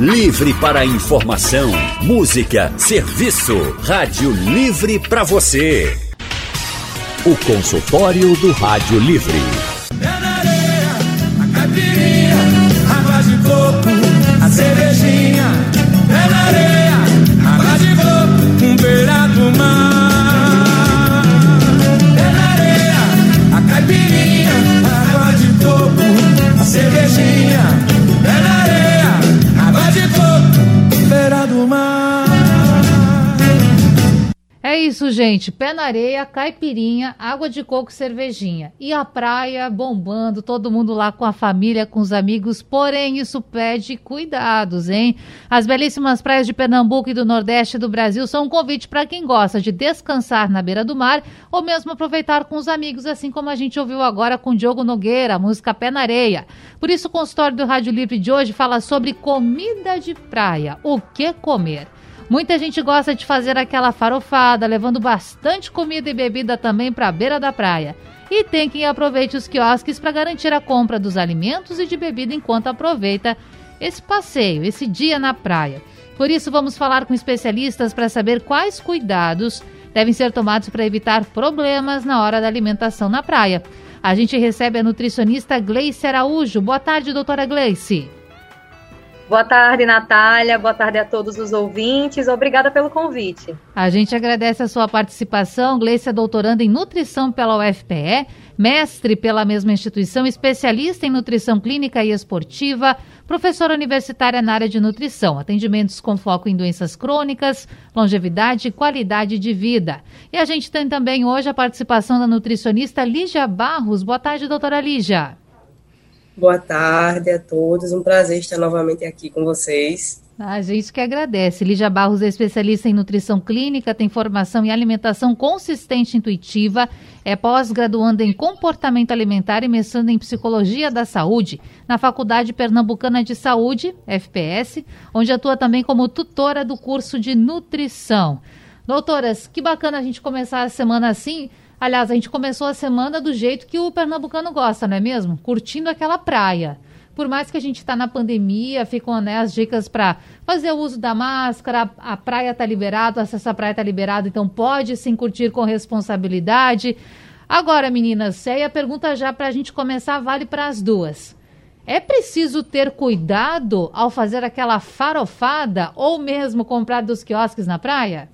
Livre para informação, música, serviço. Rádio Livre para você. O consultório do Rádio Livre. Isso, gente. Pé na areia, caipirinha, água de coco, cervejinha. E a praia bombando, todo mundo lá com a família, com os amigos. Porém, isso pede cuidados, hein? As belíssimas praias de Pernambuco e do Nordeste do Brasil são um convite para quem gosta de descansar na beira do mar ou mesmo aproveitar com os amigos, assim como a gente ouviu agora com Diogo Nogueira, a música Pé na Areia. Por isso, o consultório do Rádio Livre de hoje fala sobre comida de praia. O que comer? Muita gente gosta de fazer aquela farofada, levando bastante comida e bebida também para a beira da praia. E tem quem aproveite os quiosques para garantir a compra dos alimentos e de bebida enquanto aproveita esse passeio, esse dia na praia. Por isso, vamos falar com especialistas para saber quais cuidados devem ser tomados para evitar problemas na hora da alimentação na praia. A gente recebe a nutricionista Gleice Araújo. Boa tarde, doutora Gleice. Boa tarde, Natália. Boa tarde a todos os ouvintes. Obrigada pelo convite. A gente agradece a sua participação. Gleice é doutoranda em nutrição pela UFPE, mestre pela mesma instituição, especialista em nutrição clínica e esportiva, professora universitária na área de nutrição, atendimentos com foco em doenças crônicas, longevidade e qualidade de vida. E a gente tem também hoje a participação da nutricionista Lígia Barros. Boa tarde, doutora Lígia. Boa tarde a todos, um prazer estar novamente aqui com vocês. A gente que agradece. Lígia Barros é especialista em nutrição clínica, tem formação em alimentação consistente e intuitiva, é pós-graduanda em comportamento alimentar e mestrando em psicologia da saúde na Faculdade Pernambucana de Saúde, FPS, onde atua também como tutora do curso de nutrição. Doutoras, que bacana a gente começar a semana assim, Aliás, a gente começou a semana do jeito que o pernambucano gosta, não é mesmo? Curtindo aquela praia. Por mais que a gente está na pandemia, ficam né, as dicas para fazer o uso da máscara, a, praia está liberada, acesso à praia está liberado, então pode sim curtir com responsabilidade. Agora, meninas, aí a pergunta já para a gente começar vale para as duas. É preciso ter cuidado ao fazer aquela farofada ou mesmo comprar dos quiosques na praia?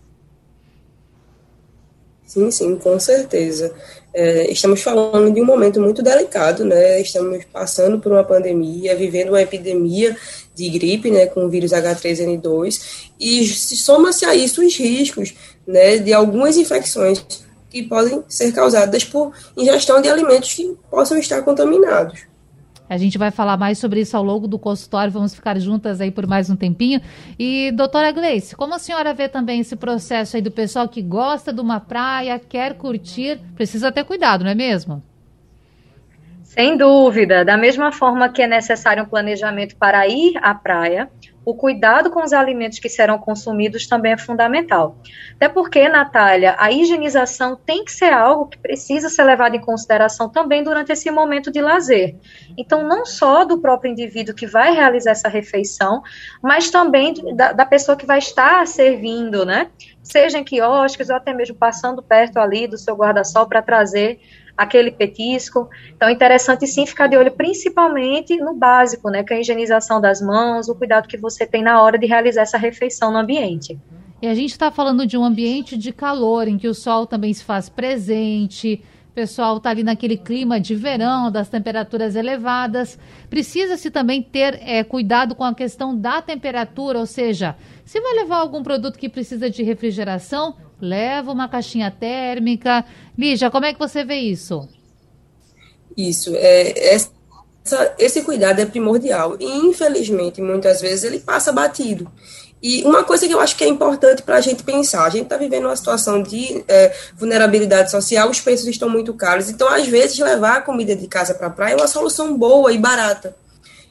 Sim, sim, com certeza. É, estamos falando de um momento muito delicado, né? Estamos passando por uma pandemia, vivendo uma epidemia de gripe, né, com o vírus H3N2, e soma-se a isso os riscos, né, de algumas infecções que podem ser causadas por ingestão de alimentos que possam estar contaminados. A gente vai falar mais sobre isso ao longo do consultório, vamos ficar juntas aí por mais um tempinho. E, doutora Gleice, como a senhora vê também esse processo aí do pessoal que gosta de uma praia, quer curtir, precisa ter cuidado, não é mesmo? Sem dúvida. Da mesma forma que é necessário um planejamento para ir à praia, o cuidado com os alimentos que serão consumidos também é fundamental. Até porque, Natália, a higienização tem que ser algo que precisa ser levado em consideração também durante esse momento de lazer. Então, não só do próprio indivíduo que vai realizar essa refeição, mas também da, da pessoa que vai estar servindo, né? Seja em quiosques ou até mesmo passando perto ali do seu guarda-sol para trazer aquele petisco. Então, é interessante sim ficar de olho principalmente no básico, né, que é a higienização das mãos, o cuidado que você tem na hora de realizar essa refeição no ambiente. E a gente está falando de um ambiente de calor, em que o sol também se faz presente, o pessoal está ali naquele clima de verão, das temperaturas elevadas. Precisa-se também ter é, cuidado com a questão da temperatura, ou seja, se vai levar algum produto que precisa de refrigeração, leva uma caixinha térmica. Lígia, como é que você vê isso? Isso, é, essa, esse cuidado é primordial. E, infelizmente, muitas vezes ele passa batido. E uma coisa que eu acho que é importante para a gente pensar, a gente está vivendo uma situação de é, vulnerabilidade social, os preços estão muito caros, então às vezes levar a comida de casa para a praia é uma solução boa e barata.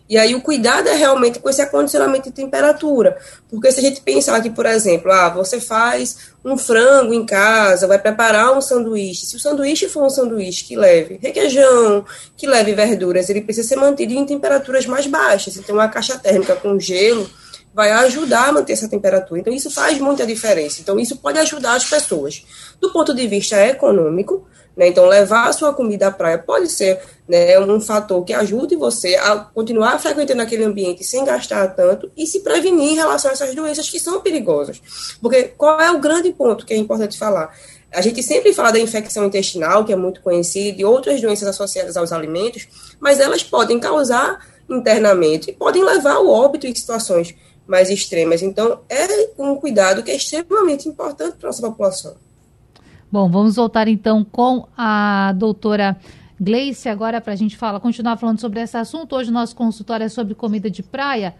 E aí o cuidado é realmente com esse acondicionamento de temperatura, porque se a gente pensar que, por exemplo, ah, você faz um frango em casa, vai preparar um sanduíche. Se o sanduíche for um sanduíche que leve requeijão, que leve verduras, ele precisa ser mantido em temperaturas mais baixas. Então, uma caixa térmica com gelo vai ajudar a manter essa temperatura. Então, isso faz muita diferença. Então, isso pode ajudar as pessoas. Do ponto de vista econômico, né, então, levar a sua comida à praia pode ser né, um fator que ajude você a continuar frequentando aquele ambiente sem gastar tanto e se prevenir em relação a essas doenças que são perigosas. Porque qual é o grande ponto que é importante falar? A gente sempre fala da infecção intestinal, que é muito conhecida, e outras doenças associadas aos alimentos, mas elas podem causar internamente e podem levar ao óbito em situações mais extremas. Então, é um cuidado que é extremamente importante para a nossa população. Bom, vamos voltar então com a doutora Gleice agora para a gente falar, continuar falando sobre esse assunto. Hoje nosso consultório é sobre comida de praia.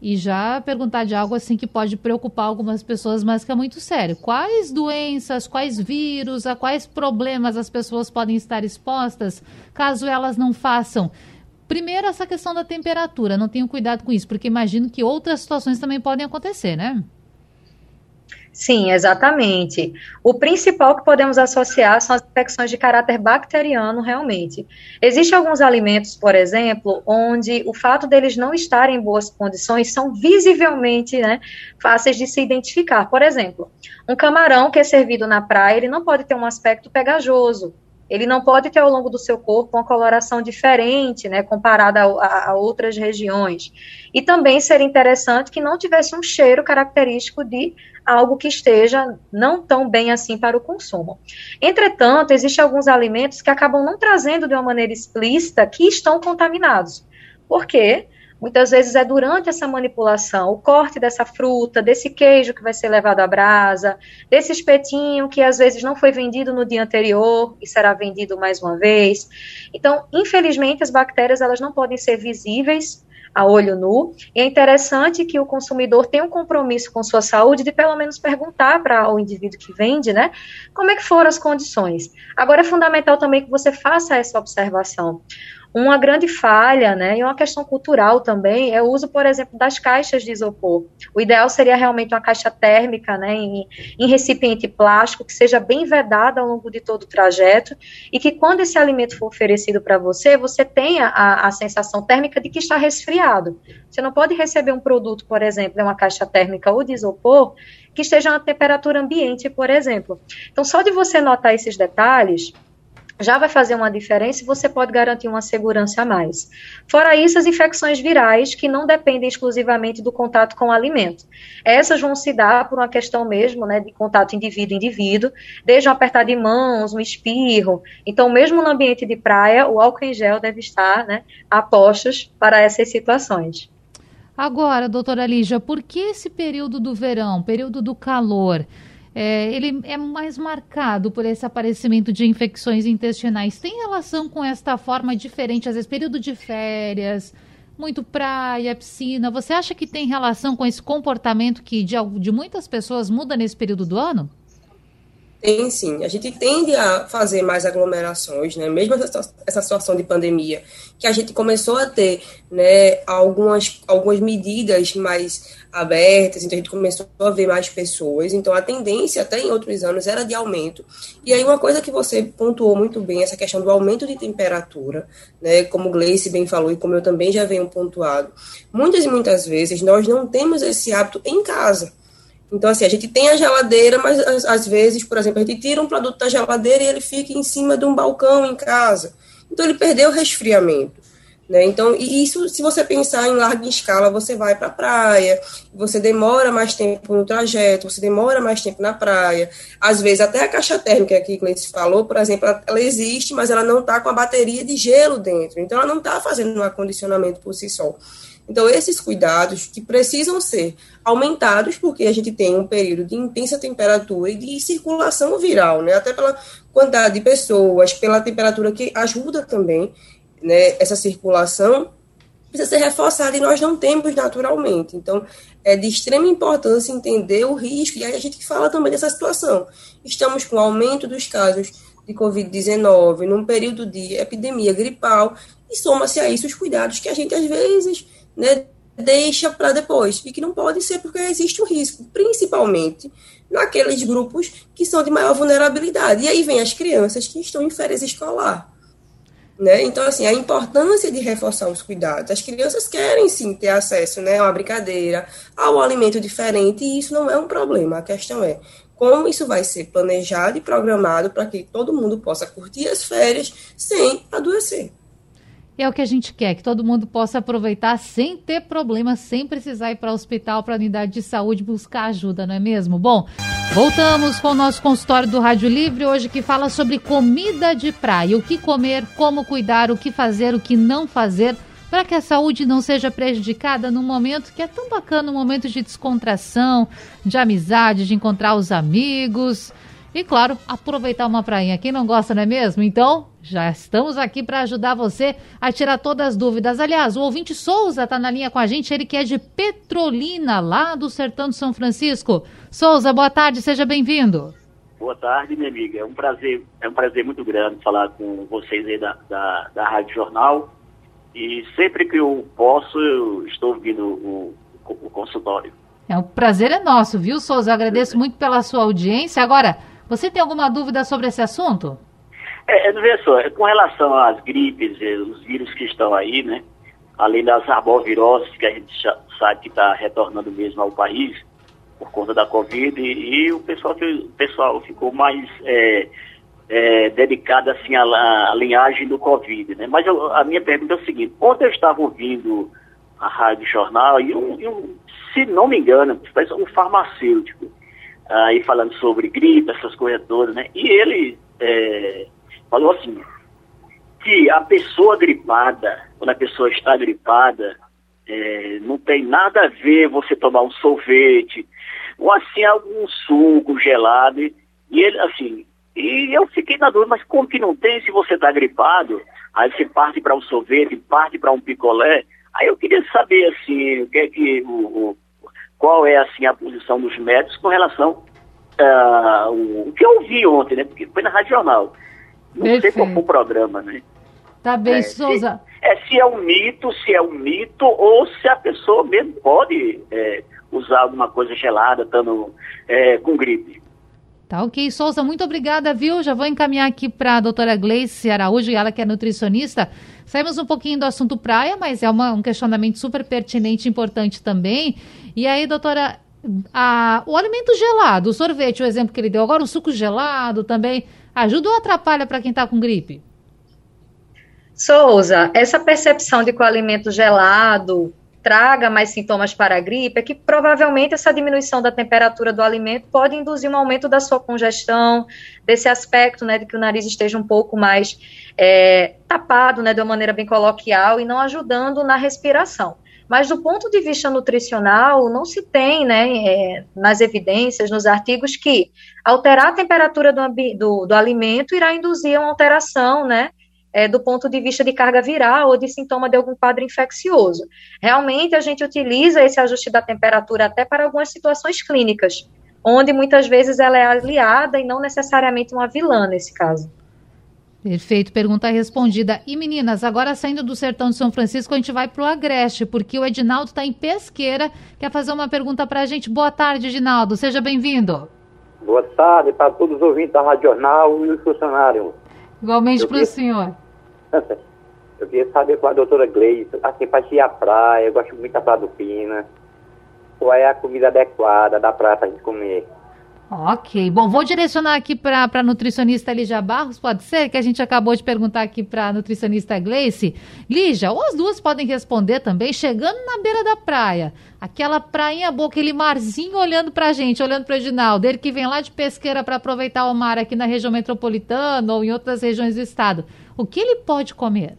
E já perguntar de algo assim que pode preocupar algumas pessoas, mas que é muito sério. Quais doenças, quais vírus, a quais problemas as pessoas podem estar expostas caso elas não façam Primeiro, essa questão da temperatura, não tenho cuidado com isso, porque imagino que outras situações também podem acontecer, né? Sim, exatamente. O principal que podemos associar são as infecções de caráter bacteriano, realmente. Existem alguns alimentos, por exemplo, onde o fato deles não estarem em boas condições são visivelmente né, fáceis de se identificar. Por exemplo, um camarão que é servido na praia, ele não pode ter um aspecto pegajoso, ele não pode ter ao longo do seu corpo uma coloração diferente, né, comparada a, a, outras regiões. E também seria interessante que não tivesse um cheiro característico de algo que esteja não tão bem assim para o consumo. Entretanto, existem alguns alimentos que acabam não trazendo de uma maneira explícita que estão contaminados. Por quê? Muitas vezes é durante essa manipulação, o corte dessa fruta, desse queijo que vai ser levado à brasa, desse espetinho que às vezes não foi vendido no dia anterior e será vendido mais uma vez. Então, infelizmente, as bactérias elas não podem ser visíveis a olho nu. E é interessante que o consumidor tenha um compromisso com sua saúde de pelo menos perguntar para o indivíduo que vende, né, como é que foram as condições. Agora é fundamental também que você faça essa observação. Uma grande falha, né, e uma questão cultural também, é o uso, por exemplo, das caixas de isopor. O ideal seria realmente uma caixa térmica, né, em, em recipiente plástico, que seja bem vedada ao longo de todo o trajeto, e que quando esse alimento for oferecido para você, você tenha a, a sensação térmica de que está resfriado. Você não pode receber um produto, por exemplo, em uma caixa térmica ou de isopor, que esteja na temperatura ambiente, por exemplo. Então, só de você notar esses detalhes, já vai fazer uma diferença e você pode garantir uma segurança a mais. Fora isso, as infecções virais, que não dependem exclusivamente do contato com o alimento. Essas vão se dar por uma questão mesmo, né, de contato indivíduo-indivíduo, desde um apertar de mãos, um espirro. Então, mesmo no ambiente de praia, o álcool em gel deve estar, né, a postos para essas situações. Agora, doutora Lígia, por que esse período do verão, período do calor, é, ele é mais marcado por esse aparecimento de infecções intestinais. Tem relação com esta forma diferente, às vezes período de férias, muito praia, piscina. Você acha que tem relação com esse comportamento que de, de muitas pessoas muda nesse período do ano? Tem sim. A gente tende a fazer mais aglomerações, né? Mesmo essa, essa situação de pandemia, que a gente começou a ter né, algumas, algumas medidas mais abertas, então a gente começou a ver mais pessoas. Então a tendência, até em outros anos, era de aumento. E aí, uma coisa que você pontuou muito bem, essa questão do aumento de temperatura, né? Como o Gleice bem falou, e como eu também já venho pontuado, muitas e muitas vezes nós não temos esse hábito em casa. Então, assim, a gente tem a geladeira, mas às vezes, por exemplo, a gente tira um produto da geladeira e ele fica em cima de um balcão em casa. Então, ele perdeu o resfriamento. Né? Então, e isso, se você pensar em larga escala, você vai para a praia, você demora mais tempo no trajeto, você demora mais tempo na praia. Às vezes, até a caixa térmica que a Cleice falou, por exemplo, ela existe, mas ela não está com a bateria de gelo dentro. Então, ela não está fazendo um acondicionamento por si só. Então, esses cuidados que precisam ser aumentados, porque a gente tem um período de intensa temperatura e de circulação viral, né? Até pela quantidade de pessoas, pela temperatura que ajuda também, né? Essa circulação precisa ser reforçada e nós não temos naturalmente. Então, é de extrema importância entender o risco, e aí a gente fala também dessa situação. Estamos com aumento dos casos de Covid-19, num período de epidemia gripal, e soma-se a isso os cuidados que a gente, às vezes, né, deixa para depois, e que não pode ser porque existe um risco, principalmente naqueles grupos que são de maior vulnerabilidade. E aí vem as crianças que estão em férias escolar. Né? Então, assim, a importância de reforçar os cuidados. As crianças querem sim ter acesso né, a uma brincadeira, a um alimento diferente, e isso não é um problema. A questão é como isso vai ser planejado e programado para que todo mundo possa curtir as férias sem adoecer. É o que a gente quer, que todo mundo possa aproveitar sem ter problema, sem precisar ir para o hospital, para a unidade de saúde buscar ajuda, não é mesmo? Bom, voltamos com o nosso consultório do Rádio Livre hoje que fala sobre comida de praia, o que comer, como cuidar, o que fazer, o que não fazer para que a saúde não seja prejudicada num momento que é tão bacana, um momento de descontração, de amizade, de encontrar os amigos. E claro, aproveitar uma prainha. Quem não gosta, não é mesmo? Então, já estamos aqui para ajudar você a tirar todas as dúvidas. Aliás, o ouvinte Souza está na linha com a gente, ele que é de Petrolina, lá do sertão de São Francisco. Souza, boa tarde, seja bem-vindo. Boa tarde, minha amiga. É um prazer, é um prazer muito grande falar com vocês aí da, da, da Rádio Jornal. E sempre que eu posso, eu estou ouvindo o, o consultório. É um prazer é nosso, viu, Souza? agradeço muito pela sua audiência. Agora, você tem alguma dúvida sobre esse assunto? É, é só, é com relação às gripes, eh, os vírus que estão aí, né? Além das arboviroses que a gente sabe que está retornando mesmo ao país por conta da Covid, e, e o, pessoal, o pessoal ficou mais é, é, dedicado assim à, à, linhagem do Covid, né? Mas eu, a minha pergunta é o seguinte, ontem eu estava ouvindo a Rádio Jornal e um, e um se não me engano, um farmacêutico, aí falando sobre gripe, essas coisas todas, né? E ele é, falou assim, que a pessoa gripada, quando a pessoa está gripada, é, não tem nada a ver você tomar um sorvete, ou assim, algum suco gelado, e ele, assim, e eu fiquei na dúvida, mas como que não tem se você está gripado? Aí você parte para um sorvete, parte para um picolé. Aí eu queria saber, assim, o que é que o, o qual é assim a posição dos médicos com relação uh, o, o que eu ouvi ontem, né? Porque foi na Rádio Jornal. Não Perfeito. sei qual foi o programa, né? Tá bem, é, Souza. Se, é se é um mito, se é um mito, ou se a pessoa mesmo pode é, usar alguma coisa gelada, estando é, com gripe. Tá ok, Souza, muito obrigada, viu? Já vou encaminhar aqui para a doutora Gleice Araújo, ela que é nutricionista. Saímos um pouquinho do assunto praia, mas é uma, um questionamento super pertinente e importante também. E aí, doutora, a, o alimento gelado, o sorvete, o exemplo que ele deu agora, o suco gelado também, ajuda ou atrapalha para quem está com gripe? Souza, essa percepção de que o alimento gelado traga mais sintomas para a gripe é que provavelmente essa diminuição da temperatura do alimento pode induzir um aumento da sua congestão, desse aspecto, né, de que o nariz esteja um pouco mais é, tapado, né, de uma maneira bem coloquial e não ajudando na respiração. Mas do ponto de vista nutricional, não se tem, né, é, nas evidências, nos artigos, que alterar a temperatura do, do, do alimento irá induzir uma alteração, né, é, do ponto de vista de carga viral ou de sintoma de algum quadro infeccioso. Realmente, a gente utiliza esse ajuste da temperatura até para algumas situações clínicas, onde muitas vezes ela é aliada e não necessariamente uma vilã nesse caso. Perfeito, pergunta respondida. E meninas, agora saindo do sertão de São Francisco, a gente vai para o Agreste, porque o Edinaldo está em Pesqueira, quer fazer uma pergunta para a gente. Boa tarde, Edinaldo, seja bem-vindo. Boa tarde para todos os ouvintes da Rádio Jornal e os funcionários. Igualmente para o senhor. Eu queria saber com a doutora Gleice, assim, para ir à praia, eu gosto muito da Praia do Pina, qual é a comida adequada da praia para a gente comer? Ok. Bom, vou direcionar aqui para a nutricionista Lígia Barros, pode ser? Que a gente acabou de perguntar aqui para a nutricionista Gleice. Lígia, ou as duas podem responder também, chegando na beira da praia. Aquela prainha boa, aquele marzinho olhando para a gente, olhando para o Edinaldo, ele que vem lá de pesqueira para aproveitar o mar aqui na região metropolitana ou em outras regiões do estado. O que ele pode comer?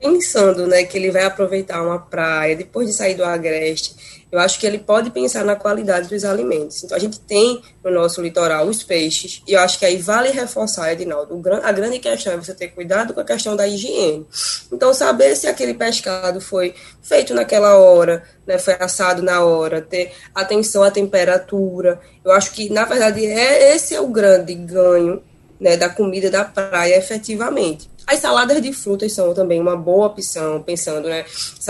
Pensando né, que ele vai aproveitar uma praia depois de sair do agreste eu acho que ele pode pensar na qualidade dos alimentos. Então, a gente tem no nosso litoral os peixes, e eu acho que aí vale reforçar, Edinaldo, a grande questão é você ter cuidado com a questão da higiene. Então, saber se aquele pescado foi feito naquela hora, né, foi assado na hora, ter atenção à temperatura. Eu acho que, na verdade, é esse é o grande ganho né, da comida da praia efetivamente. As saladas de frutas são também uma boa opção, pensando, né,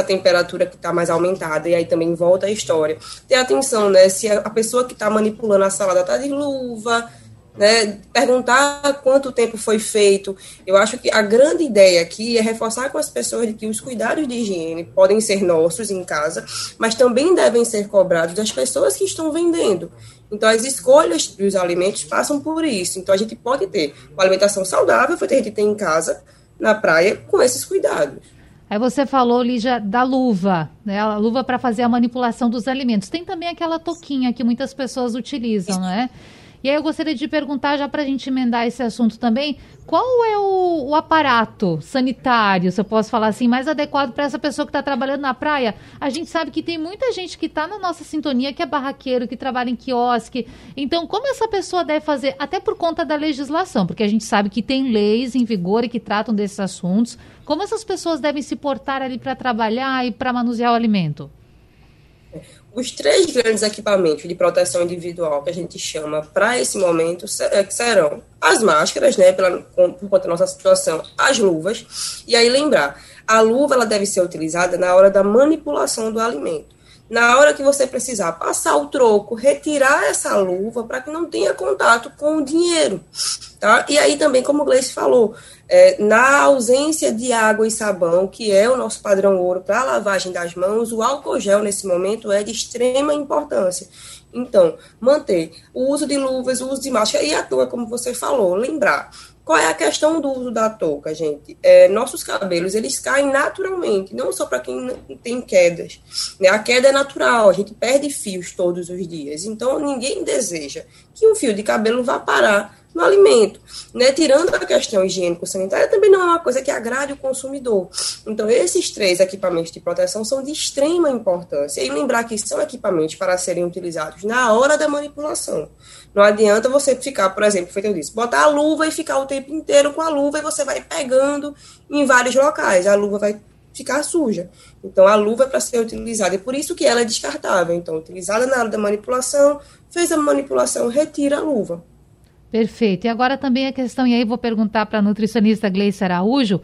temperatura que está mais aumentada, e aí também volta a história. Ter atenção, né, se a pessoa que está manipulando a salada está de luva, né, perguntar quanto tempo foi feito. Eu acho que a grande ideia aqui é reforçar com as pessoas de que os cuidados de higiene podem ser nossos em casa, mas também devem ser cobrados das pessoas que estão vendendo. Então, as escolhas dos alimentos passam por isso. Então, a gente pode ter uma alimentação saudável, foi que a gente tem em casa, na praia, com esses cuidados. Aí você falou, Lígia, da luva, né? A luva para fazer a manipulação dos alimentos. Tem também aquela toquinha que muitas pessoas utilizam, não é? E aí eu gostaria de perguntar, já para a gente emendar esse assunto também, qual é o, o, aparato sanitário, se eu posso falar assim, mais adequado para essa pessoa que está trabalhando na praia? A gente sabe que tem muita gente que está na nossa sintonia, que é barraqueiro, que trabalha em quiosque. Então, como essa pessoa deve fazer, até por conta da legislação, porque a gente sabe que tem leis em vigor e que tratam desses assuntos, como essas pessoas devem se portar ali para trabalhar e para manusear o alimento? Os três grandes equipamentos de proteção individual que a gente chama para esse momento é, serão as máscaras, né, pela, por conta da nossa situação, as luvas, e aí lembrar, a luva ela deve ser utilizada na hora da manipulação do alimento. Na hora que você precisar passar o troco, retirar essa luva para que não tenha contato com o dinheiro. Tá? E aí também, como o Gleice falou, é, na ausência de água e sabão, que é o nosso padrão ouro para a lavagem das mãos, o álcool gel nesse momento é de extrema importância. Então, manter o uso de luvas, o uso de máscara e a touca, como você falou, lembrar. Qual é a questão do uso da touca, gente? É, nossos cabelos, eles caem naturalmente, não só para quem tem quedas. Né? A queda é natural, a gente perde fios todos os dias. Então, ninguém deseja que um fio de cabelo vá parar no alimento. Né? Tirando a questão higiênico-sanitária, também não é uma coisa que agrade o consumidor. Então, esses três equipamentos de proteção são de extrema importância. E lembrar que são equipamentos para serem utilizados na hora da manipulação. Não adianta você ficar, por exemplo, feito eu disse, botar a luva e ficar o tempo inteiro com a luva e você vai pegando em vários locais. A luva vai ficar suja. Então, a luva é para ser utilizada. E por isso que ela é descartável. Então, utilizada na hora da manipulação, fez a manipulação, retira a luva. Perfeito. E agora também a questão, e aí vou perguntar para a nutricionista Gleice Araújo,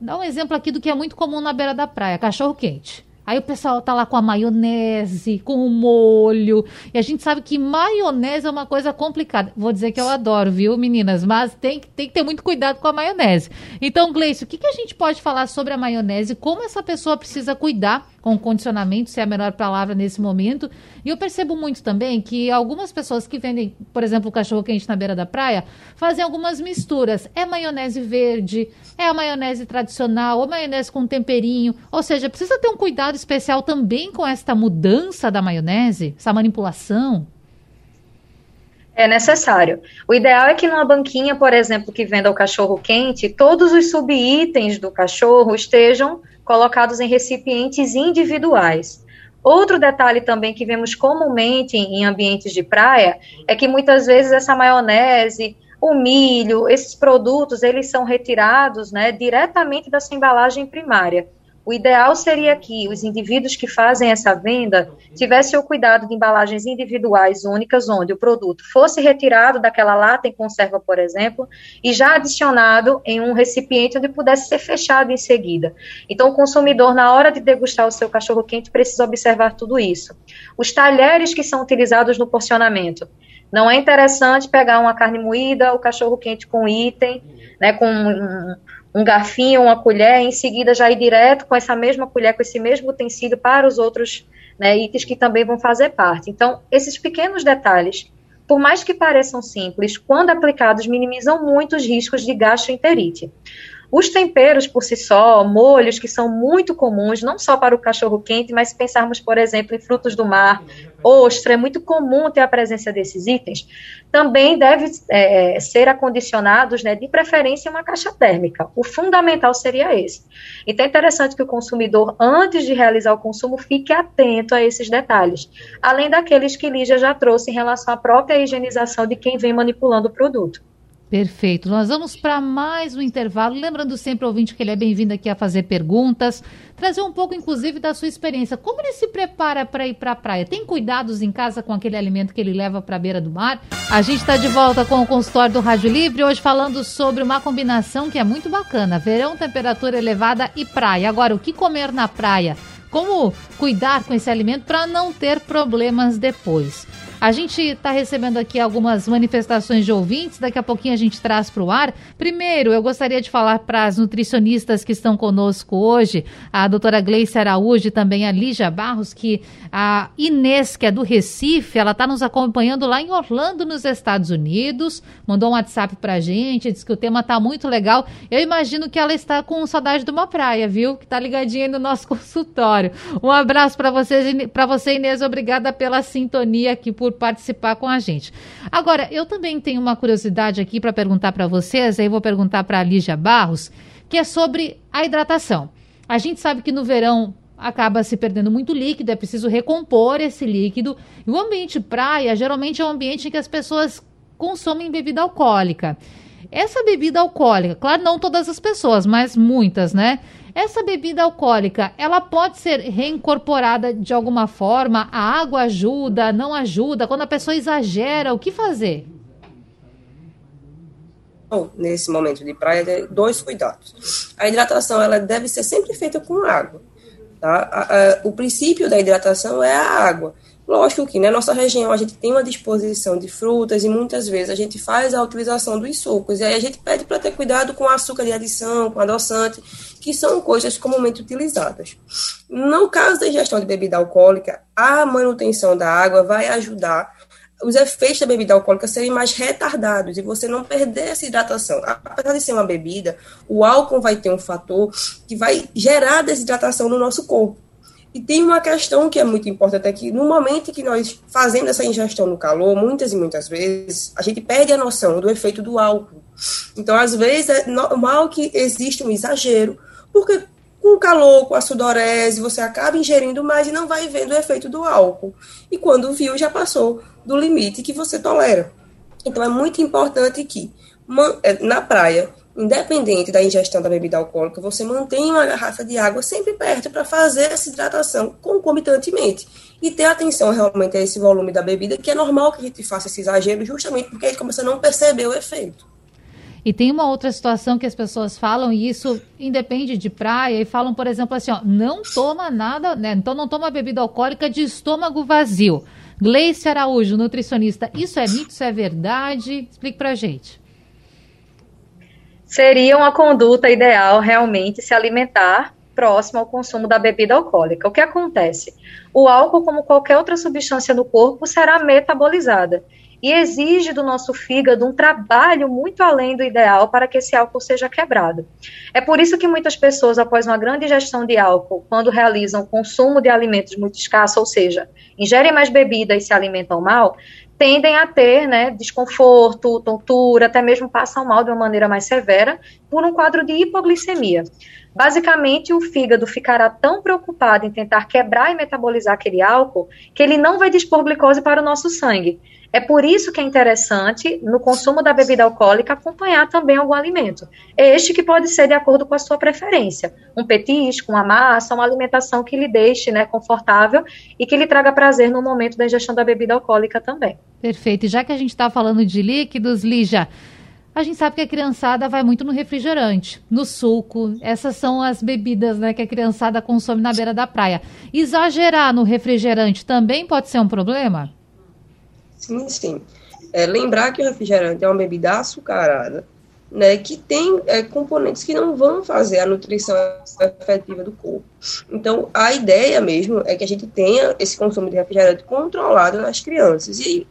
dá um exemplo aqui do que é muito comum na beira da praia, cachorro quente. Aí o pessoal tá lá com a maionese, com o molho. E a gente sabe que maionese é uma coisa complicada. Vou dizer que eu adoro, viu, meninas? Mas tem, tem que ter muito cuidado com a maionese. Então, Gleice, o que, que a gente pode falar sobre a maionese? Como essa pessoa precisa cuidar com o condicionamento, se é a melhor palavra nesse momento. E eu percebo muito também que algumas pessoas que vendem, por exemplo, cachorro quente na beira da praia, fazem algumas misturas. É maionese verde, é a maionese tradicional, ou maionese com temperinho. Ou seja, precisa ter um cuidado especial também com esta mudança da maionese, essa manipulação. É necessário. O ideal é que numa banquinha, por exemplo, que venda o cachorro quente, todos os subitens do cachorro estejam colocados em recipientes individuais. Outro detalhe também que vemos comumente em ambientes de praia é que muitas vezes essa maionese, o milho, esses produtos, eles são retirados né, diretamente da sua embalagem primária. O ideal seria que os indivíduos que fazem essa venda tivessem o cuidado de embalagens individuais únicas, onde o produto fosse retirado daquela lata em conserva, por exemplo, e já adicionado em um recipiente onde pudesse ser fechado em seguida. Então, o consumidor, na hora de degustar o seu cachorro-quente, precisa observar tudo isso. Os talheres que são utilizados no porcionamento. Não é interessante pegar uma carne moída, o cachorro-quente com item, né, com um garfinho, uma colher, em seguida já ir direto com essa mesma colher, com esse mesmo utensílio para os outros né, itens que também vão fazer parte. Então, esses pequenos detalhes, por mais que pareçam simples, quando aplicados, minimizam muito os riscos de gastroenterite. Os temperos por si só, molhos que são muito comuns, não só para o cachorro quente, mas se pensarmos, por exemplo, em frutos do mar, ostra, é muito comum ter a presença desses itens, também deve é, ser acondicionados, né, de preferência, uma caixa térmica. O fundamental seria esse. Então é interessante que o consumidor, antes de realizar o consumo, fique atento a esses detalhes, além daqueles que Lígia já trouxe em relação à própria higienização de quem vem manipulando o produto. Perfeito. Nós vamos para mais um intervalo. Lembrando sempre, ouvinte, que ele é bem-vindo aqui a fazer perguntas, trazer um pouco, inclusive, da sua experiência. Como ele se prepara para ir para a praia? Tem cuidados em casa com aquele alimento que ele leva para a beira do mar? A gente está de volta com o consultório do Rádio Livre, hoje falando sobre uma combinação que é muito bacana: verão, temperatura elevada e praia. Agora, o que comer na praia? Como cuidar com esse alimento para não ter problemas depois? A gente está recebendo aqui algumas manifestações de ouvintes, daqui a pouquinho a gente traz para o ar. Primeiro, eu gostaria de falar para as nutricionistas que estão conosco hoje, a doutora Gleice Araújo e também a Lígia Barros, que a Inês, que é do Recife, ela está nos acompanhando lá em Orlando, nos Estados Unidos, mandou um WhatsApp para a gente, disse que o tema está muito legal. Eu imagino que ela está com saudade de uma praia, viu? Que está ligadinha aí no nosso consultório. Um abraço para você, Inês, obrigada pela sintonia aqui por por participar com a gente. Agora, eu também tenho uma curiosidade aqui para perguntar para vocês, aí vou perguntar para a Lígia Barros, que é sobre a hidratação. A gente sabe que no verão acaba se perdendo muito líquido, é preciso recompor esse líquido. E o ambiente praia geralmente é um ambiente em que as pessoas consomem bebida alcoólica. Essa bebida alcoólica, claro, não todas as pessoas, mas muitas, né? Essa bebida alcoólica, ela pode ser reincorporada de alguma forma? A água ajuda, não ajuda? Quando a pessoa exagera, o que fazer? Bom, nesse momento de praia, dois cuidados. A hidratação, ela deve ser sempre feita com água. Tá? o princípio da hidratação é a água. Lógico que na nossa região a gente tem uma disposição de frutas e muitas vezes a gente faz a utilização dos sucos. E aí a gente pede para ter cuidado com açúcar de adição, com adoçante, que são coisas comumente utilizadas. No caso da ingestão de bebida alcoólica, a manutenção da água vai ajudar os efeitos da bebida alcoólica serem mais retardados e você não perder essa hidratação. Apesar de ser uma bebida, o álcool vai ter um fator que vai gerar desidratação no nosso corpo. E tem uma questão que é muito importante aqui. No momento que nós fazendo essa ingestão no calor, muitas e muitas vezes, a gente perde a noção do efeito do álcool. Então, às vezes, é normal que exista um exagero, porque com o calor, com a sudorese, você acaba ingerindo mais e não vai vendo o efeito do álcool. E quando viu, já passou do limite que você tolera. Então, é muito importante que, é, na praia, independente da ingestão da bebida alcoólica, você mantém uma garrafa de água sempre perto para fazer essa hidratação concomitantemente. E ter atenção realmente a esse volume da bebida, que é normal que a gente faça esse exagero, justamente porque a gente começa a não perceber o efeito. E tem uma outra situação que as pessoas falam, e isso independe de praia, e falam, por exemplo, assim, ó, não toma nada, né? Então não toma bebida alcoólica de estômago vazio. Gleice Araújo, nutricionista, isso é mito, isso é verdade? Explique pra gente seria uma conduta ideal realmente se alimentar próximo ao consumo da bebida alcoólica. O que acontece? O álcool, como qualquer outra substância no corpo, será metabolizada e exige do nosso fígado um trabalho muito além do ideal para que esse álcool seja quebrado. É por isso que muitas pessoas, após uma grande ingestão de álcool, quando realizam consumo de alimentos muito escassos, ou seja, ingerem mais bebida e se alimentam mal, tendem a ter né, desconforto, tontura, até mesmo passam mal de uma maneira mais severa por um quadro de hipoglicemia. Basicamente, o fígado ficará tão preocupado em tentar quebrar e metabolizar aquele álcool que ele não vai dispor glicose para o nosso sangue. É por isso que é interessante, no consumo da bebida alcoólica, acompanhar também algum alimento. Este que pode ser de acordo com a sua preferência. Um petisco, uma massa, uma alimentação que lhe deixe né, confortável e que lhe traga prazer no momento da ingestão da bebida alcoólica também. Perfeito. E já que a gente está falando de líquidos, Lígia, a gente sabe que a criançada vai muito no refrigerante, no suco. Essas são as bebidas né, que a criançada consome na beira da praia. Exagerar no refrigerante também pode ser um problema? Sim, sim. É, lembrar que o refrigerante é uma bebida açucarada, né, que tem é, componentes que não vão fazer a nutrição efetiva do corpo. Então, a ideia mesmo é que a gente tenha esse consumo de refrigerante controlado nas crianças e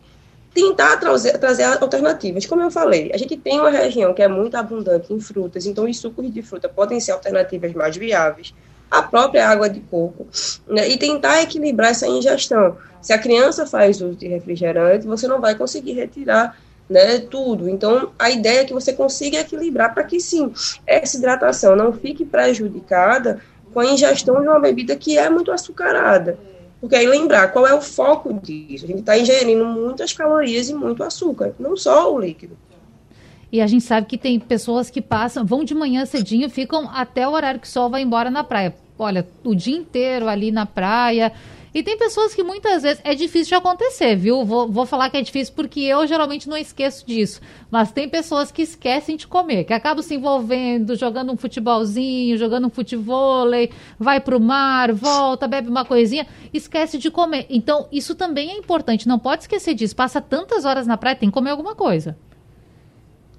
tentar trazer, trazer alternativas. Como eu falei, a gente tem uma região que é muito abundante em frutas, então os sucos de fruta podem ser alternativas mais viáveis a própria água de coco, né, e tentar equilibrar essa ingestão. Se a criança faz uso de refrigerante, você não vai conseguir retirar né, tudo. Então, a ideia é que você consiga equilibrar para que, sim, essa hidratação não fique prejudicada com a ingestão de uma bebida que é muito açucarada. Porque aí lembrar qual é o foco disso. A gente está ingerindo muitas calorias e muito açúcar, não só o líquido. E a gente sabe que tem pessoas que passam, vão de manhã cedinho, ficam até o horário que o sol vai embora na praia. Olha, o dia inteiro ali na praia, e tem pessoas que muitas vezes é difícil de acontecer, viu? Vou, vou falar que é difícil porque eu geralmente não esqueço disso. Mas tem pessoas que esquecem de comer, que acabam se envolvendo, jogando um futebolzinho, jogando um futevôlei, vai pro mar, volta, bebe uma coisinha, esquece de comer. Então, isso também é importante, não pode esquecer disso. Passa tantas horas na praia, tem que comer alguma coisa.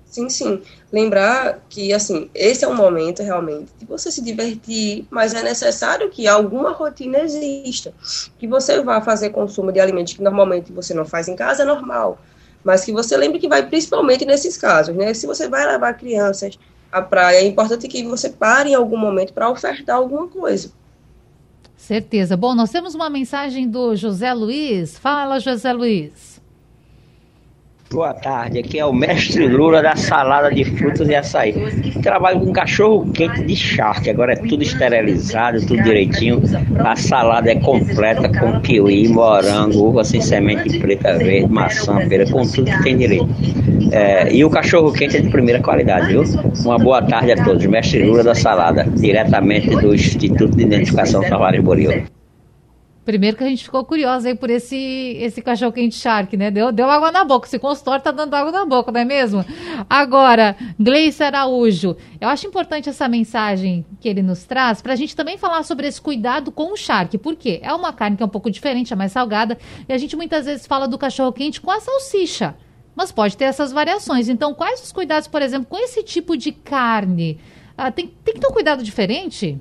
Sim, sim. Lembrar que, assim, esse é um momento realmente de você se divertir, mas é necessário que alguma rotina exista. Que você vá fazer consumo de alimentos que normalmente você não faz em casa, é normal. Mas que você lembre que vai principalmente nesses casos, né? Se você vai levar crianças à praia, é importante que você pare em algum momento para ofertar alguma coisa. Certeza. Bom, nós temos uma mensagem do José Luiz. Fala, José Luiz. Boa tarde, aqui é o mestre Lula da salada de frutas e açaí. Trabalho com cachorro quente de charque, agora é tudo esterilizado, tudo direitinho. A salada é completa com kiwi, morango, uva sem semente preta, verde, maçã, pera, com tudo que tem direito. É, e o cachorro quente é de primeira qualidade, viu? Uma boa tarde a todos. Mestre Lula da salada, diretamente do Instituto de Identificação Tavares Boril. Primeiro que a gente ficou curiosa aí por esse, esse cachorro quente shark, né? Deu, deu água na boca. Se consultório tá dando água na boca, não é mesmo? Agora, Gleice Araújo, eu acho importante essa mensagem que ele nos traz para a gente também falar sobre esse cuidado com o shark. Por quê? É uma carne que é um pouco diferente, é mais salgada, e a gente muitas vezes fala do cachorro quente com a salsicha. Mas pode ter essas variações. Então, quais os cuidados, por exemplo, com esse tipo de carne? Ah, tem, tem que ter um cuidado diferente?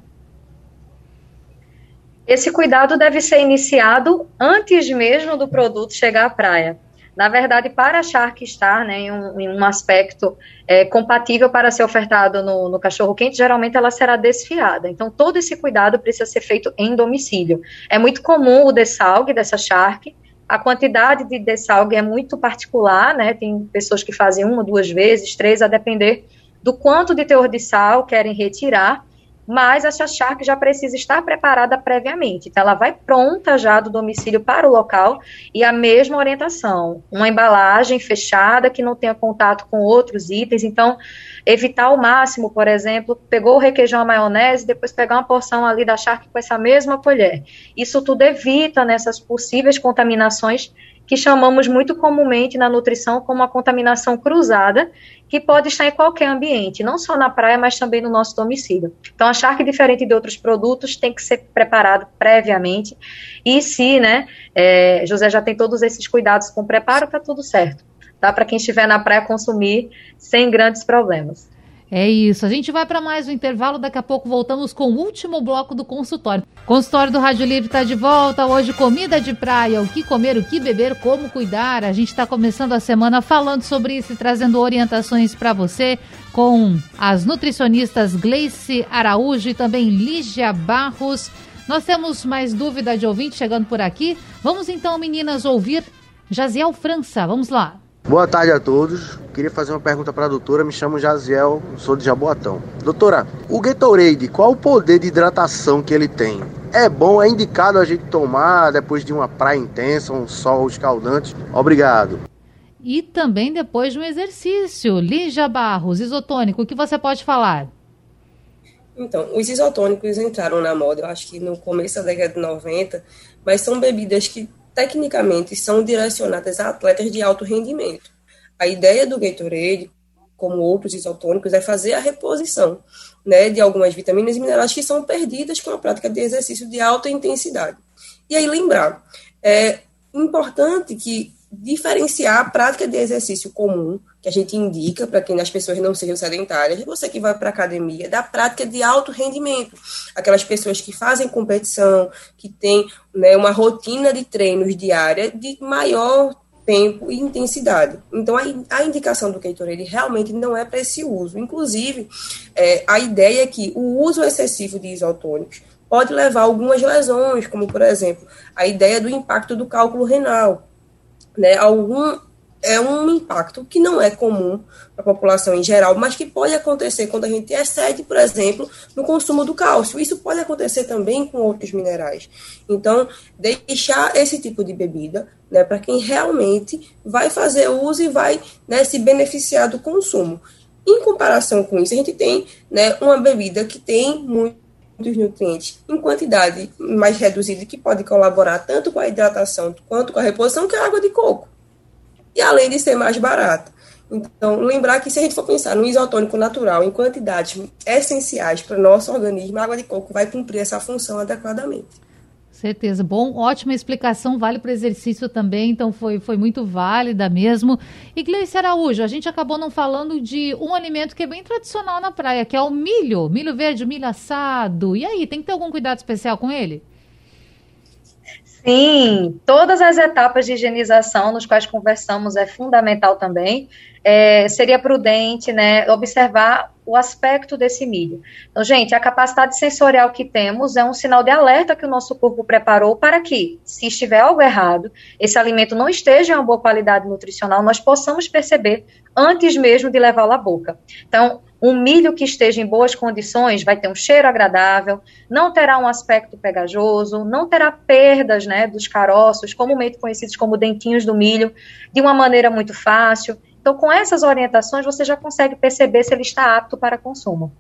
Esse cuidado deve ser iniciado antes mesmo do produto chegar à praia. Na verdade, para achar que está né, em, um, em um aspecto é, compatível para ser ofertado no, no cachorro-quente, geralmente ela será desfiada. Então, todo esse cuidado precisa ser feito em domicílio. É muito comum o dessalgue dessa charque, a quantidade de dessalgue é muito particular, né? Tem pessoas que fazem uma, duas vezes, três, a depender do quanto de teor de sal querem retirar mas essa charque já precisa estar preparada previamente. Então, ela vai pronta já do domicílio para o local e a mesma orientação. Uma embalagem fechada que não tenha contato com outros itens. Então, evitar ao máximo, por exemplo, pegou o requeijão, a maionese, depois pegar uma porção ali da charque com essa mesma colher. Isso tudo evita nessas possíveis contaminações que chamamos muito comumente na nutrição como a contaminação cruzada, que pode estar em qualquer ambiente, não só na praia, mas também no nosso domicílio. Então, achar que diferente de outros produtos tem que ser preparado previamente. E se, né, é, José já tem todos esses cuidados com preparo, tá tudo certo. Dá para quem estiver na praia consumir sem grandes problemas. É isso. A gente vai para mais um intervalo. Daqui a pouco voltamos com o último bloco do consultório. Consultório do Rádio Livre está de volta. Hoje, comida de praia. O que comer, o que beber, como cuidar. A gente está começando a semana falando sobre isso e trazendo orientações para você com as nutricionistas Gleice Araújo e também Lígia Barros. Nós temos mais dúvida de ouvinte chegando por aqui. Vamos então, meninas, ouvir Jaziel França. Vamos lá. Boa tarde a todos. Queria fazer uma pergunta para a doutora. Me chamo Jaziel, sou de Jaboatão. Doutora, o Gatorade, qual o poder de hidratação que ele tem? É bom, é indicado a gente tomar depois de uma praia intensa, um sol escaldante? Obrigado. E também depois de um exercício. Lígia Barros, isotônico, o que você pode falar? Então, os isotônicos entraram na moda, eu acho que no começo da década de 90, mas são bebidas que tecnicamente são direcionadas a atletas de alto rendimento. A ideia do Gatorade, como outros isotônicos, é fazer a reposição né, de algumas vitaminas e minerais que são perdidas com a prática de exercício de alta intensidade. E aí lembrar, é importante que diferenciar a prática de exercício comum, que a gente indica para quem as pessoas não sejam sedentárias, você que vai para a academia, da prática de alto rendimento. Aquelas pessoas que fazem competição, que têm né, uma rotina de treinos diária de maior tempo e intensidade. Então, a, a indicação do Gatorade realmente não é para esse uso. Inclusive, é, a ideia é que o uso excessivo de isotônicos pode levar a algumas lesões, como, por exemplo, a ideia do impacto do cálculo renal, né, algum é um impacto que não é comum para a população em geral, mas que pode acontecer quando a gente excede, por exemplo, no consumo do cálcio. Isso pode acontecer também com outros minerais. Então, deixar esse tipo de bebida né, para quem realmente vai fazer uso e vai né, se beneficiar do consumo. Em comparação com isso, a gente tem né, uma bebida que tem muitos nutrientes em quantidade mais reduzida, que pode colaborar tanto com a hidratação quanto com a reposição, que é a água de coco. E além de ser mais barata. Então, lembrar que se a gente for pensar no isotônico natural em quantidades essenciais para o nosso organismo, a água de coco vai cumprir essa função adequadamente. Certeza. Bom, ótima explicação, vale para exercício também, então foi, foi muito válida mesmo. E Gleice Araújo, a gente acabou não falando de um alimento que é bem tradicional na praia, que é o milho, milho verde, milho assado. E aí, tem que ter algum cuidado especial com ele? Sim, todas as etapas de higienização nos quais conversamos é fundamental também. É, seria prudente né, observar o aspecto desse milho. Então, gente, a capacidade sensorial que temos é um sinal de alerta que o nosso corpo preparou para que, se estiver algo errado, esse alimento não esteja em uma boa qualidade nutricional, nós possamos perceber antes mesmo de levá-lo à boca. Então, um milho que esteja em boas condições vai ter um cheiro agradável, não terá um aspecto pegajoso, não terá perdas né, dos caroços, comumente conhecidos como dentinhos do milho, de uma maneira muito fácil. Então, com essas orientações, você já consegue perceber se ele está apto para consumo.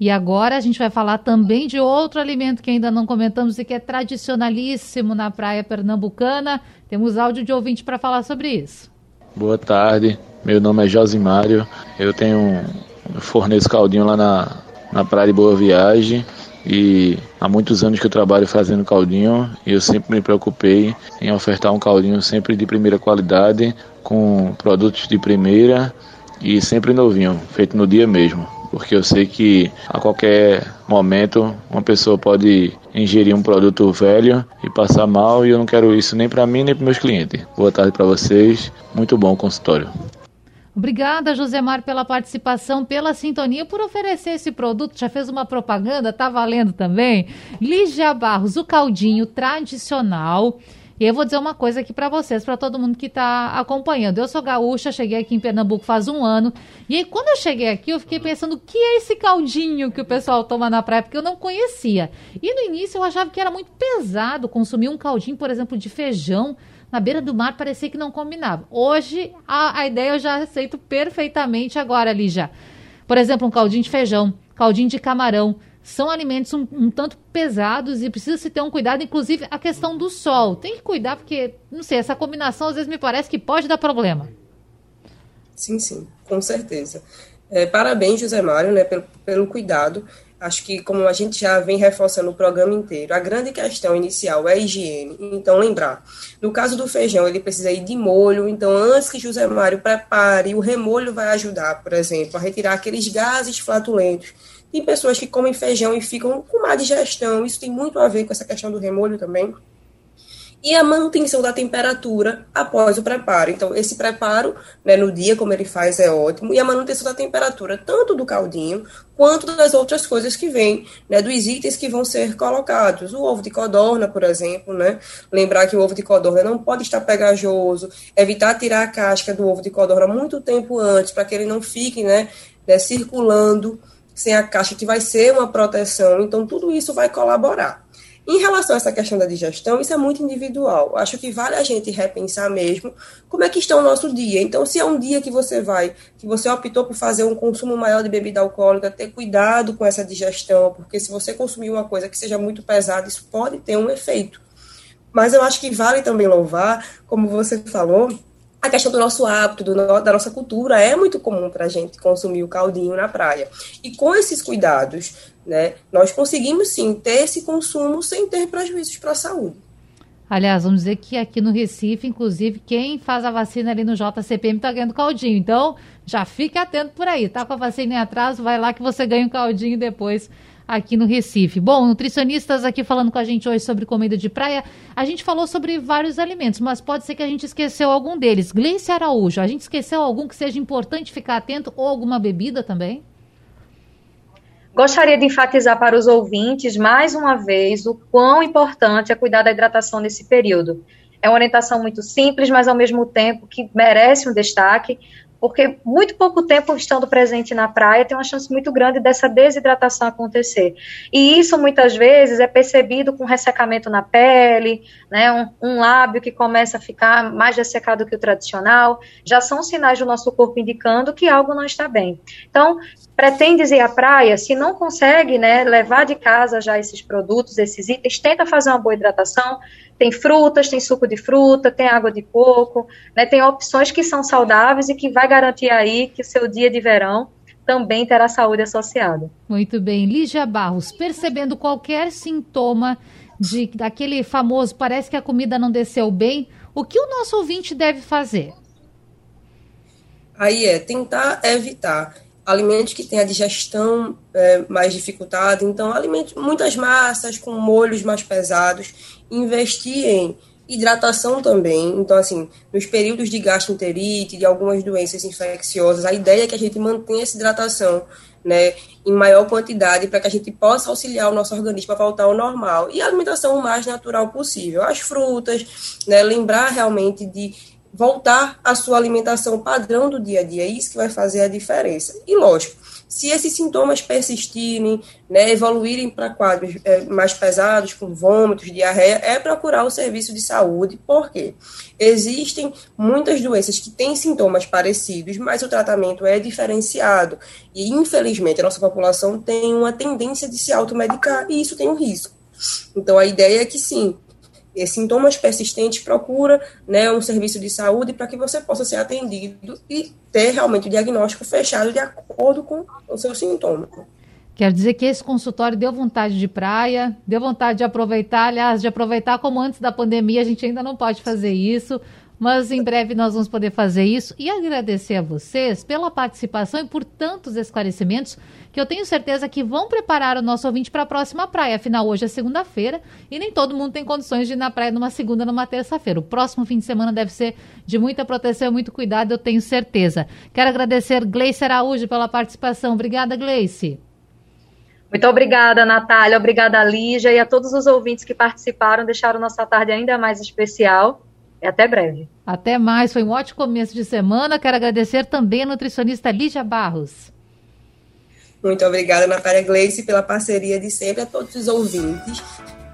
E agora a gente vai falar também de outro alimento que ainda não comentamos e que é tradicionalíssimo na praia pernambucana. Temos áudio de ouvinte para falar sobre isso. Boa tarde, meu nome é Josimário. Eu tenho eu forneço caldinho lá na, na Praia de Boa Viagem e há muitos anos que eu trabalho fazendo caldinho e eu sempre me preocupei em ofertar um caldinho sempre de primeira qualidade, com produtos de primeira e sempre novinho, feito no dia mesmo. Porque eu sei que a qualquer momento uma pessoa pode ingerir um produto velho e passar mal e eu não quero isso nem para mim nem para meus clientes. Boa tarde para vocês, muito bom o consultório. Obrigada, Josemar, pela participação, pela sintonia, por oferecer esse produto. Já fez uma propaganda, tá valendo também. Lígia Barros, o caldinho tradicional. E eu vou dizer uma coisa aqui para vocês, para todo mundo que está acompanhando. Eu sou gaúcha, cheguei aqui em Pernambuco faz um ano. E aí, quando eu cheguei aqui, eu fiquei pensando o que é esse caldinho que o pessoal toma na praia, porque eu não conhecia. E no início eu achava que era muito pesado consumir um caldinho, por exemplo, de feijão na beira do mar parecia que não combinava. Hoje, a, a ideia eu já aceito perfeitamente agora, Lígia. Por exemplo, um caldinho de feijão, caldinho de camarão. São alimentos um, um tanto pesados e precisa se ter um cuidado, inclusive a questão do sol. Tem que cuidar porque, não sei, essa combinação às vezes me parece que pode dar problema. Sim, sim, com certeza. É, parabéns, José Mário, né, pelo, pelo cuidado. Acho que, como a gente já vem reforçando o programa inteiro, a grande questão inicial é a higiene. Então, lembrar, no caso do feijão, ele precisa ir de molho. Então, antes que José Mário prepare, o remolho vai ajudar, por exemplo, a retirar aqueles gases flatulentos. Tem pessoas que comem feijão e ficam com má digestão. Isso tem muito a ver com essa questão do remolho também e a manutenção da temperatura após o preparo. Então, esse preparo, né, no dia, como ele faz, é ótimo, e a manutenção da temperatura, tanto do caldinho, quanto das outras coisas que vêm, né, dos itens que vão ser colocados. O ovo de codorna, por exemplo, né, lembrar que o ovo de codorna não pode estar pegajoso, evitar tirar a casca do ovo de codorna muito tempo antes, para que ele não fique, né, né circulando sem a casca, que vai ser uma proteção. Então, tudo isso vai colaborar. Em relação a essa questão da digestão, isso é muito individual. Acho que vale a gente repensar mesmo como é que está o nosso dia. Então, se é um dia que você vai, que você optou por fazer um consumo maior de bebida alcoólica, ter cuidado com essa digestão, porque se você consumir uma coisa que seja muito pesada, isso pode ter um efeito. Mas eu acho que vale também louvar, como você falou, a questão do nosso hábito, do, da nossa cultura, é muito comum para a gente consumir o caldinho na praia. E com esses cuidados, né, nós conseguimos sim ter esse consumo sem ter prejuízos para a saúde. Aliás, vamos dizer que aqui no Recife, inclusive, quem faz a vacina ali no JCPM está ganhando caldinho. Então, já fique atento por aí. Tá com a vacina em atraso, vai lá que você ganha um caldinho depois aqui no Recife. Bom, nutricionistas aqui falando com a gente hoje sobre comida de praia. A gente falou sobre vários alimentos, mas pode ser que a gente esqueceu algum deles. Gleice Araújo, a gente esqueceu algum que seja importante ficar atento ou alguma bebida também? Gostaria de enfatizar para os ouvintes, mais uma vez, o quão importante é cuidar da hidratação nesse período. É uma orientação muito simples, mas ao mesmo tempo que merece um destaque, porque muito pouco tempo estando presente na praia tem uma chance muito grande dessa desidratação acontecer. E isso muitas vezes é percebido com ressecamento na pele, né, um, um lábio que começa a ficar mais ressecado que o tradicional, já são sinais do nosso corpo indicando que algo não está bem. Então, pretende ir à praia, se não consegue né, levar de casa já esses produtos, esses itens, tenta fazer uma boa hidratação, tem frutas, tem suco de fruta, tem água de coco, né, tem opções que são saudáveis e que vai garantir aí que o seu dia de verão também terá saúde associada. Muito bem. Lígia Barros, percebendo qualquer sintoma de daquele famoso parece que a comida não desceu bem, o que o nosso ouvinte deve fazer? Aí é tentar evitar alimentos que têm a digestão é, mais dificultada, então alimentos, muitas massas com molhos mais pesados, investir em hidratação também, então assim, nos períodos de gastroenterite, de algumas doenças infecciosas, a ideia é que a gente mantenha essa hidratação, né, em maior quantidade para que a gente possa auxiliar o nosso organismo a voltar ao normal. E a alimentação mais natural possível, as frutas, né, lembrar realmente de voltar à sua alimentação padrão do dia a dia, é isso que vai fazer a diferença. E lógico, se esses sintomas persistirem, né, evoluírem para quadros é, mais pesados, com vômitos, diarreia, é procurar o serviço de saúde, porque existem muitas doenças que têm sintomas parecidos, mas o tratamento é diferenciado. E, infelizmente, a nossa população tem uma tendência de se automedicar, e isso tem um risco. Então, a ideia é que sim, sintomas persistentes, procura né, um serviço de saúde para que você possa ser atendido e ter realmente o diagnóstico fechado de acordo com o seu sintoma. Quer dizer que esse consultório deu vontade de praia, deu vontade de aproveitar, aliás, de aproveitar como antes da pandemia, a gente ainda não pode fazer isso, mas em breve nós vamos poder fazer isso e agradecer a vocês pela participação e por tantos esclarecimentos que eu tenho certeza que vão preparar o nosso ouvinte para a próxima praia. Afinal, hoje é segunda-feira e nem todo mundo tem condições de ir na praia numa segunda, numa terça-feira. O próximo fim de semana deve ser de muita proteção e muito cuidado, eu tenho certeza. Quero agradecer Gleice Araújo pela participação. Obrigada, Gleice. Muito obrigada, Natália. Obrigada, Lígia, e a todos os ouvintes que participaram, deixaram nossa tarde ainda mais especial. E até breve. Até mais, foi um ótimo começo de semana. Quero agradecer também a nutricionista Lígia Barros. Muito obrigada, Natália Gleice, pela parceria de sempre a todos os ouvintes.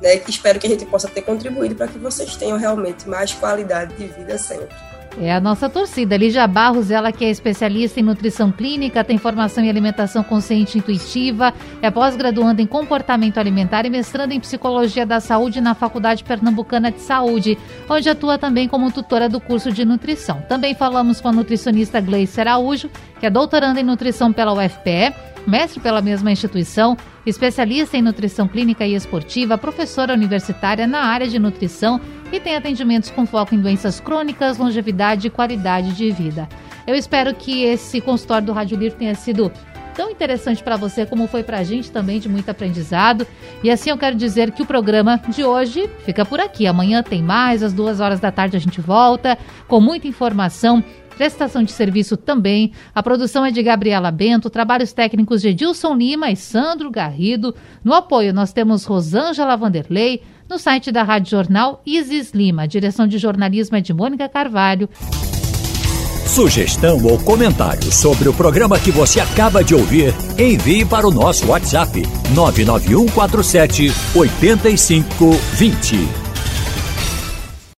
Né, espero que a gente possa ter contribuído para que vocês tenham realmente mais qualidade de vida sempre. É a nossa torcida. Lígia Barros, ela que é especialista em nutrição clínica, tem formação em alimentação consciente e intuitiva, é pós-graduanda em comportamento alimentar e mestranda em psicologia da saúde na Faculdade Pernambucana de Saúde, onde atua também como tutora do curso de nutrição. Também falamos com a nutricionista Gleice Araújo, que é doutoranda em nutrição pela UFPE mestre pela mesma instituição, especialista em nutrição clínica e esportiva, professora universitária na área de nutrição e tem atendimentos com foco em doenças crônicas, longevidade e qualidade de vida. Eu espero que esse consultório do Rádio Livre tenha sido tão interessante para você como foi para a gente também de muito aprendizado. E assim eu quero dizer que o programa de hoje fica por aqui. Amanhã tem mais, às duas horas da tarde a gente volta com muita informação Prestação de serviço também. A produção é de Gabriela Bento, trabalhos técnicos de Edilson Lima e Sandro Garrido. No apoio nós temos Rosângela Vanderlei. No site da Rádio Jornal, Isis Lima. A direção de jornalismo é de Mônica Carvalho. Sugestão ou comentário sobre o programa que você acaba de ouvir, envie para o nosso WhatsApp 99147 8520.